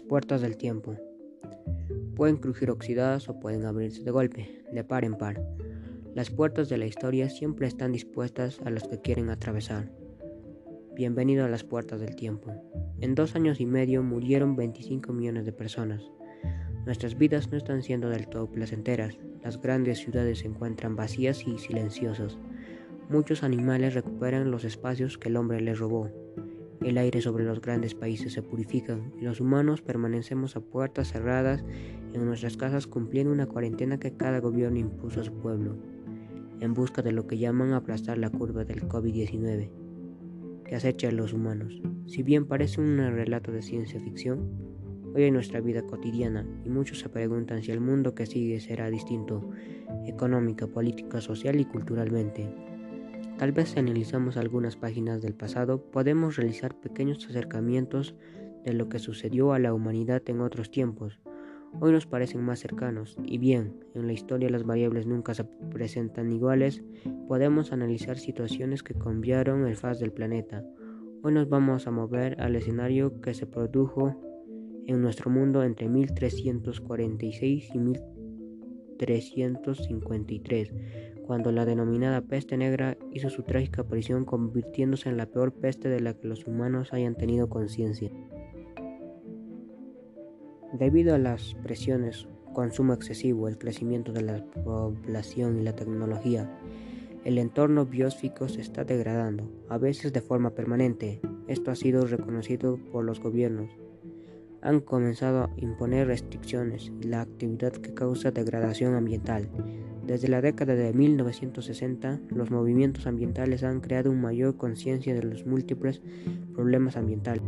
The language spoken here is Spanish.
puertas del tiempo. Pueden crujir oxidadas o pueden abrirse de golpe, de par en par. Las puertas de la historia siempre están dispuestas a los que quieren atravesar. Bienvenido a las puertas del tiempo. En dos años y medio murieron 25 millones de personas. Nuestras vidas no están siendo del todo placenteras. Las grandes ciudades se encuentran vacías y silenciosas. Muchos animales recuperan los espacios que el hombre les robó. El aire sobre los grandes países se purifica y los humanos permanecemos a puertas cerradas en nuestras casas cumpliendo una cuarentena que cada gobierno impuso a su pueblo, en busca de lo que llaman aplastar la curva del COVID-19, que acecha a los humanos. Si bien parece un relato de ciencia ficción, hoy en nuestra vida cotidiana y muchos se preguntan si el mundo que sigue será distinto económica, política, social y culturalmente. Tal vez si analizamos algunas páginas del pasado, podemos realizar pequeños acercamientos de lo que sucedió a la humanidad en otros tiempos. Hoy nos parecen más cercanos, y bien, en la historia las variables nunca se presentan iguales, podemos analizar situaciones que cambiaron el faz del planeta. Hoy nos vamos a mover al escenario que se produjo en nuestro mundo entre 1346 y 1353 cuando la denominada peste negra hizo su trágica aparición convirtiéndose en la peor peste de la que los humanos hayan tenido conciencia. Debido a las presiones, consumo excesivo, el crecimiento de la población y la tecnología, el entorno biosfírico se está degradando, a veces de forma permanente. Esto ha sido reconocido por los gobiernos. Han comenzado a imponer restricciones y la actividad que causa degradación ambiental, desde la década de 1960, los movimientos ambientales han creado una mayor conciencia de los múltiples problemas ambientales.